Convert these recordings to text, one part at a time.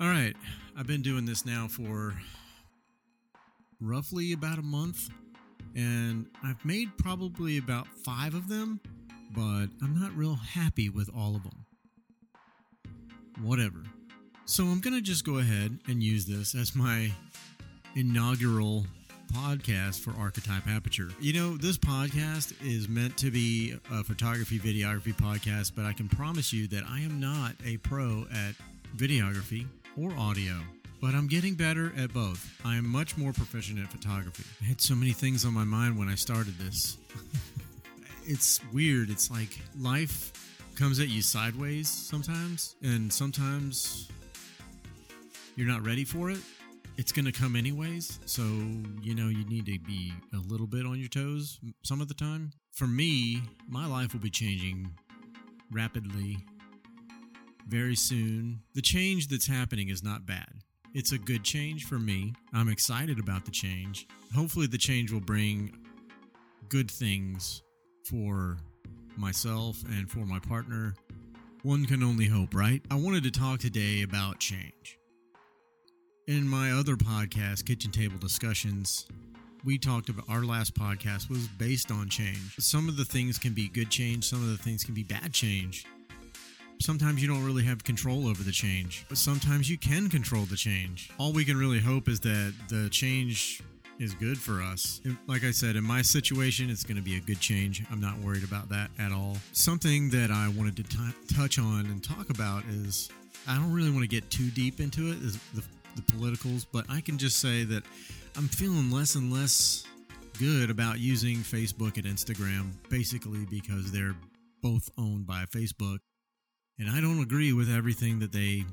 All right, I've been doing this now for roughly about a month, and I've made probably about five of them, but I'm not real happy with all of them. Whatever. So I'm going to just go ahead and use this as my inaugural podcast for Archetype Aperture. You know, this podcast is meant to be a photography, videography podcast, but I can promise you that I am not a pro at videography or audio, but I'm getting better at both. I am much more proficient at photography. I had so many things on my mind when I started this. it's weird. It's like life comes at you sideways sometimes, and sometimes you're not ready for it. It's going to come anyways. So, you know, you need to be a little bit on your toes some of the time. For me, my life will be changing rapidly very soon. The change that's happening is not bad. It's a good change for me. I'm excited about the change. Hopefully, the change will bring good things for myself and for my partner. One can only hope, right? I wanted to talk today about change. In my other podcast, Kitchen Table Discussions, we talked about our last podcast was based on change. Some of the things can be good change, some of the things can be bad change sometimes you don't really have control over the change, but sometimes you can control the change. All we can really hope is that the change is good for us. Like I said, in my situation, it's going to be a good change. I'm not worried about that at all. Something that I wanted to t- touch on and talk about is I don't really want to get too deep into it, is the, the politicals, but I can just say that I'm feeling less and less good about using Facebook and Instagram, basically because they're both owned by Facebook and I don't agree with everything that they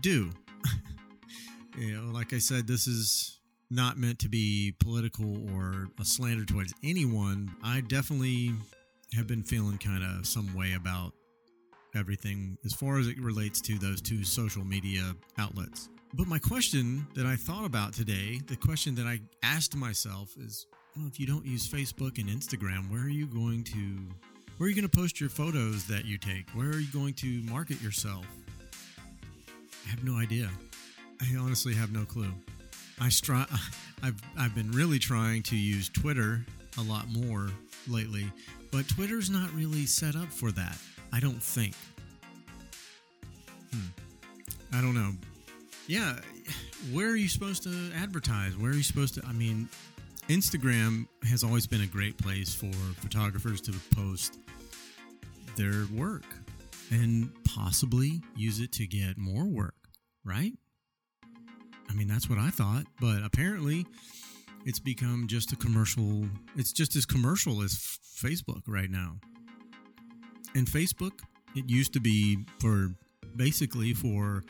do. you know, like I said, this is not meant to be political or a slander towards anyone. I definitely have been feeling kind of some way about everything as far as it relates to those two social media outlets. But my question that I thought about today, the question that I asked myself is well, if you don't use Facebook and Instagram, where are you going to where are you going to post your photos that you take? Where are you going to market yourself? I have no idea. I honestly have no clue. I stri- I've I've been really trying to use Twitter a lot more lately, but Twitter's not really set up for that. I don't think. Hmm. I don't know. Yeah, where are you supposed to advertise? Where are you supposed to? I mean, Instagram has always been a great place for photographers to post their work and possibly use it to get more work, right? I mean, that's what I thought, but apparently it's become just a commercial. It's just as commercial as Facebook right now. And Facebook, it used to be for basically for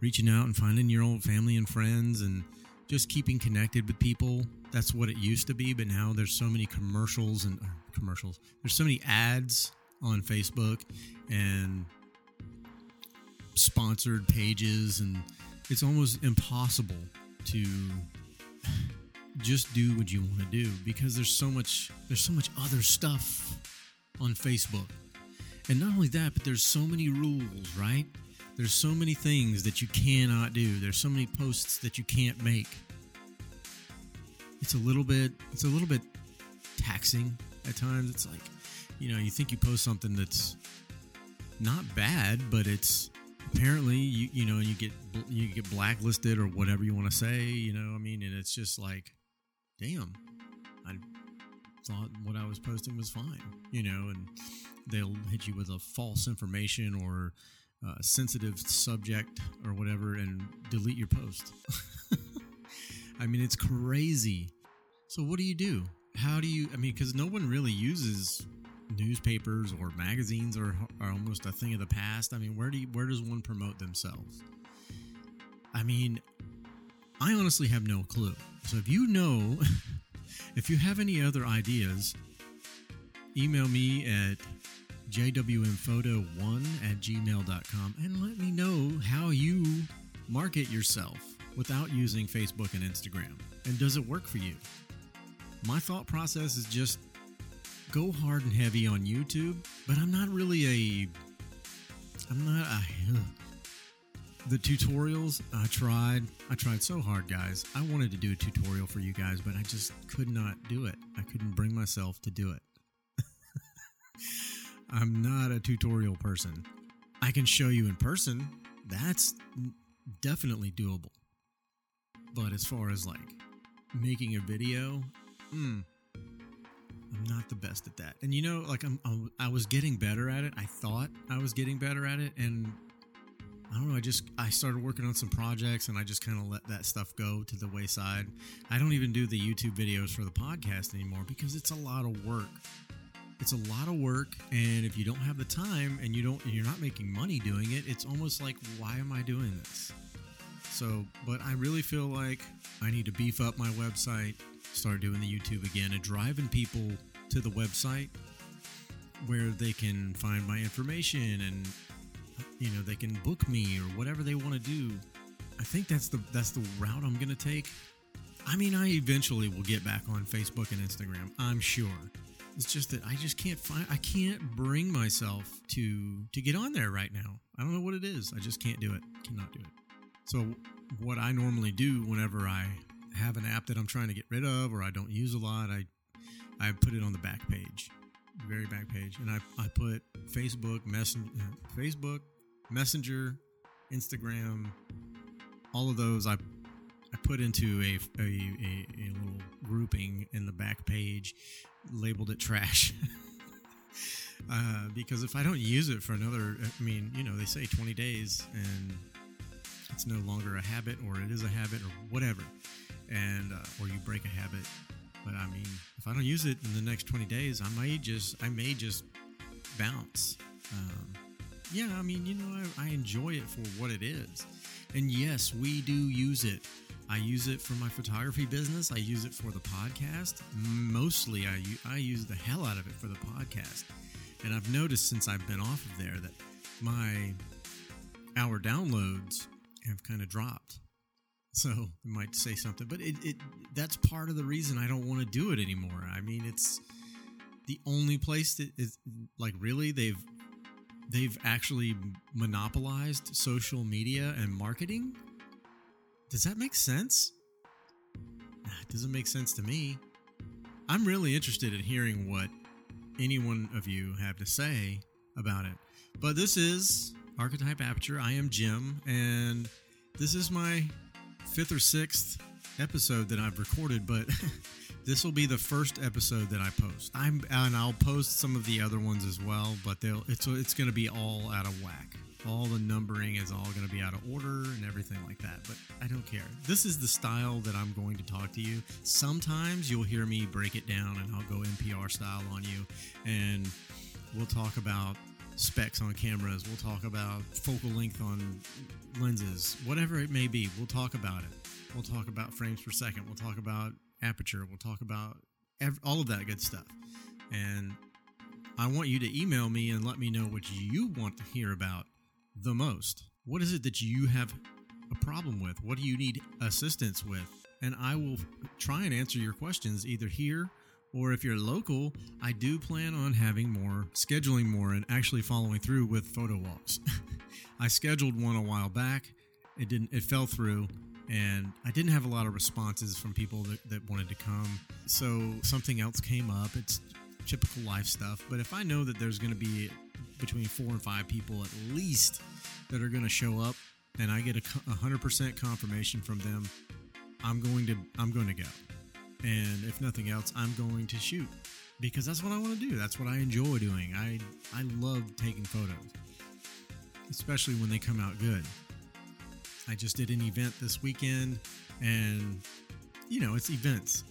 reaching out and finding your old family and friends and just keeping connected with people. That's what it used to be, but now there's so many commercials and uh, commercials. There's so many ads on Facebook and sponsored pages, and it's almost impossible to just do what you want to do because there's so much there's so much other stuff on Facebook. And not only that, but there's so many rules, right? There's so many things that you cannot do. There's so many posts that you can't make. It's a little bit it's a little bit taxing at times. It's like you know, you think you post something that's not bad, but it's apparently you you know you get you get blacklisted or whatever you want to say. You know, I mean, and it's just like, damn, I thought what I was posting was fine. You know, and they'll hit you with a false information or a sensitive subject or whatever and delete your post. I mean, it's crazy. So what do you do? How do you? I mean, because no one really uses newspapers or magazines are, are almost a thing of the past. I mean, where do you, where does one promote themselves? I mean, I honestly have no clue. So if you know, if you have any other ideas, email me at jwmphoto1 at gmail.com and let me know how you market yourself without using Facebook and Instagram. And does it work for you? My thought process is just go hard and heavy on YouTube, but I'm not really a I'm not a the tutorials, I tried. I tried so hard, guys. I wanted to do a tutorial for you guys, but I just could not do it. I couldn't bring myself to do it. I'm not a tutorial person. I can show you in person. That's definitely doable. But as far as like making a video, mm, I'm not the best at that. And you know, like I'm, I'm, I was getting better at it. I thought I was getting better at it, and I don't know. I just I started working on some projects, and I just kind of let that stuff go to the wayside. I don't even do the YouTube videos for the podcast anymore because it's a lot of work. It's a lot of work, and if you don't have the time and you don't, you're not making money doing it, it's almost like, why am I doing this? So, but I really feel like I need to beef up my website, start doing the YouTube again, and driving people to the website where they can find my information and you know they can book me or whatever they want to do. I think that's the that's the route I'm to take. I mean, I eventually will get back on Facebook and Instagram. I'm sure. It's just that I just can't find I can't bring myself to to get on there right now. I don't know what it is. I just can't do it. Cannot do it. So what I normally do whenever I have an app that I'm trying to get rid of or I don't use a lot, I I put it on the back page, very back page, and I, I put Facebook, Messenger, uh, Facebook, Messenger, Instagram, all of those I I put into a, a, a, a little grouping in the back page, labeled it trash. uh, because if I don't use it for another, I mean, you know, they say 20 days and it's no longer a habit or it is a habit or whatever, and uh, or you break a habit. But I mean, if I don't use it in the next 20 days, I might just, I may just bounce. Um, yeah, I mean, you know, I, I enjoy it for what it is. And yes, we do use it I use it for my photography business. I use it for the podcast. Mostly, I, I use the hell out of it for the podcast. And I've noticed since I've been off of there that my our downloads have kind of dropped. So I might say something, but it, it that's part of the reason I don't want to do it anymore. I mean, it's the only place that is like really they've they've actually monopolized social media and marketing does that make sense? It doesn't make sense to me. I'm really interested in hearing what any one of you have to say about it. But this is Archetype Aperture. I am Jim, and this is my fifth or sixth episode that I've recorded, but this will be the first episode that I post. I'm and I'll post some of the other ones as well, but they'll it's it's going to be all out of whack all the numbering is all going to be out of order and everything like that. But I don't care. This is the style that I'm going to talk to you. Sometimes you'll hear me break it down and I'll go NPR style on you and we'll talk about specs on cameras. We'll talk about focal length on lenses, whatever it may be. We'll talk about it. We'll talk about frames per second. We'll talk about aperture. We'll talk about ev- all of that good stuff. And I want you to email me and let me know what you want to hear about the most? What is it that you have a problem with? What do you need assistance with? And I will try and answer your questions either here or if you're local, I do plan on having more, scheduling more, and actually following through with photo walks. I scheduled one a while back. It didn't. It fell through, and I didn't have a lot of responses from people that, that wanted to come. So something else came up. It's typical life stuff. But if I know that there's going to be between four and five people at least that are going to show up, and I get a hundred percent confirmation from them, I'm going to I'm going to go. And if nothing else, I'm going to shoot because that's what I want to do. That's what I enjoy doing. I I love taking photos, especially when they come out good. I just did an event this weekend, and you know it's events.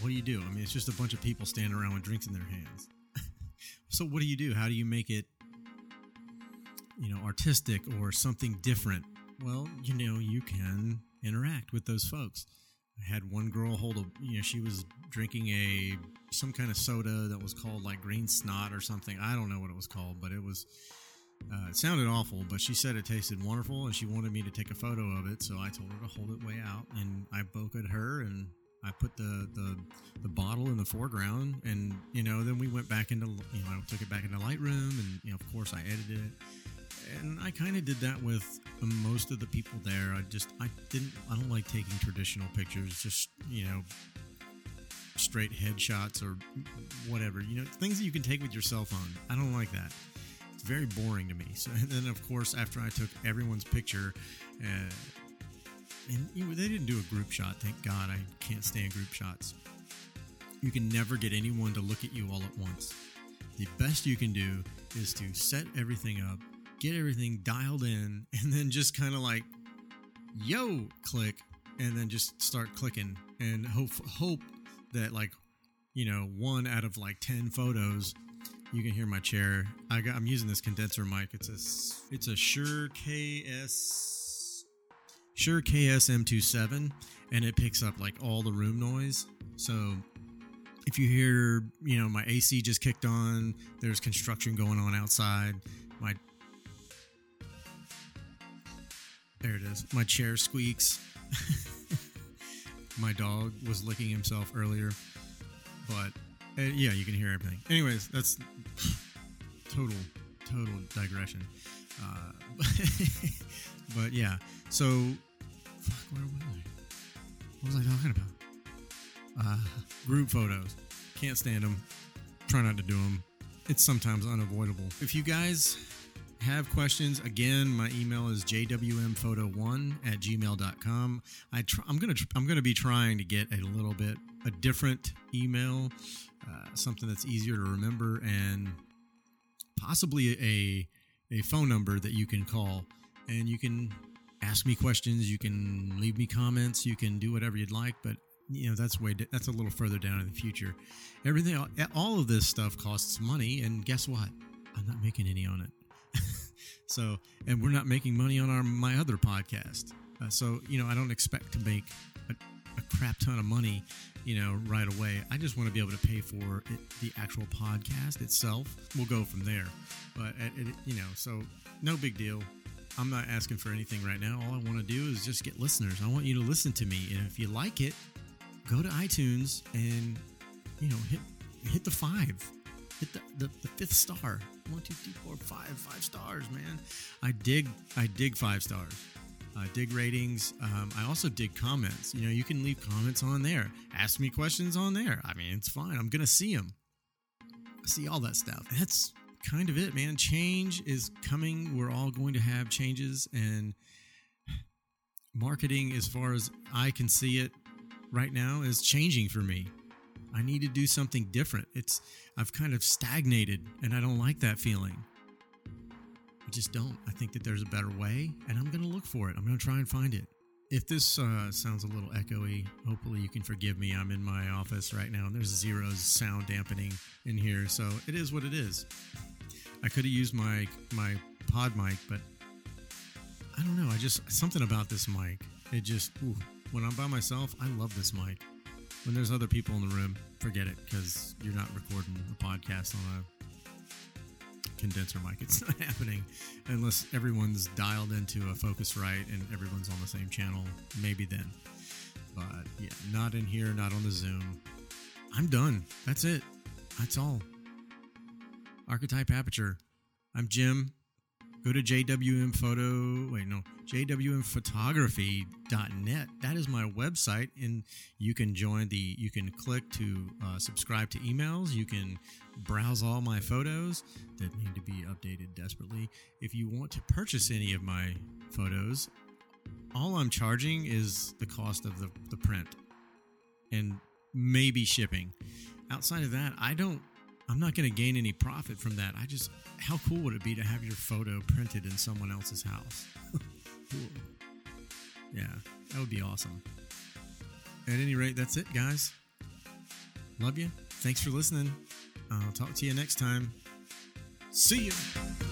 What do you do? I mean, it's just a bunch of people standing around with drinks in their hands. so what do you do? How do you make it you know, artistic or something different, well, you know, you can interact with those folks. I had one girl hold a, you know, she was drinking a some kind of soda that was called like green snot or something. I don't know what it was called, but it was uh, it sounded awful, but she said it tasted wonderful, and she wanted me to take a photo of it. So I told her to hold it way out, and I bokeh her, and I put the, the the bottle in the foreground, and you know, then we went back into you know, I took it back into Lightroom, and you know, of course, I edited it and I kind of did that with most of the people there. I just I didn't I don't like taking traditional pictures. Just you know, straight headshots or whatever. You know, things that you can take with your cell phone. I don't like that. It's very boring to me. So and then of course after I took everyone's picture. Uh, and you know, they didn't do a group shot. Thank God, I can't stand group shots. You can never get anyone to look at you all at once. The best you can do is to set everything up, get everything dialed in, and then just kind of like, yo, click, and then just start clicking and hope hope that like, you know, one out of like ten photos, you can hear my chair. I got I'm using this condenser mic. It's a it's a Shure KS Shure KSM27, and it picks up like all the room noise. So if you hear, you know, my AC just kicked on, there's construction going on outside. My there it is. My chair squeaks. my dog was licking himself earlier, but uh, yeah, you can hear everything. Anyways, that's total, total digression. Uh, but yeah, so fuck, where was I? What was I talking about? Uh, group photos. Can't stand them. Try not to do them. It's sometimes unavoidable. If you guys have questions, again, my email is jwmphoto1 at gmail.com. I tr- I'm gonna tr- I'm gonna be trying to get a little bit a different email, uh, something that's easier to remember, and possibly a a phone number that you can call and you can ask me questions. You can leave me comments. You can do whatever you'd like, but you know that's way that's a little further down in the future. Everything, all of this stuff costs money, and guess what? I'm not making any on it. So, and we're not making money on our my other podcast. Uh, so, you know, I don't expect to make a, a, crap ton of money, you know, right away. I just want to be able to pay for it, the actual podcast itself. We'll go from there. But it, it, you know, so no big deal. I'm not asking for anything right now. All I want to do is just get listeners. I want you to listen to me, and if you like it, go to iTunes and you know hit hit the five, hit the, the, the fifth star. One, two, three, four, five, five stars, man. I dig I dig five stars. I dig ratings. Um, I also dig comments. You know, you can leave comments on there. Ask me questions on there. I mean, it's fine. I'm gonna see them. See all that stuff. That's kind of it, man. Change is coming. We're all going to have changes, and marketing, as far as I can see it right now, is changing for me. I need to do something different. It's I've kind of stagnated, and I don't like that feeling. I just don't. I think that there's a better way, and I'm going to look for it. I'm going to try and find it. If this uh, sounds a little echoey, hopefully you can forgive me. I'm in my office right now, and there's zero sound dampening in here, so it is what it is. I could have used my my pod mic, but I don't know. I just something about this mic. It just ooh, when I'm by myself, I love this mic. When there's other people in the room, forget it because you're not recording a podcast on a condenser mic. It's not happening unless everyone's dialed into a Focusrite and everyone's on the same channel. Maybe then, but yeah, not in here, not on the Zoom. I'm done. That's it. That's all. Archetype Aperture. I'm Jim. Go to JWM Photo. Wait, no, JWMphotography.net. That is my website, and you can join the. You can click to uh, subscribe to emails. You can browse all my photos that need to be updated desperately. If you want to purchase any of my photos, all I'm charging is the cost of the, the print and maybe shipping. Outside of that, I don't I'm not going to gain any profit from that. I just, how cool would it be to have your photo printed in someone else's house? Yeah, that would be awesome. At any rate, that's it, guys. Love you. Thanks for listening. I'll talk to you next time. See you.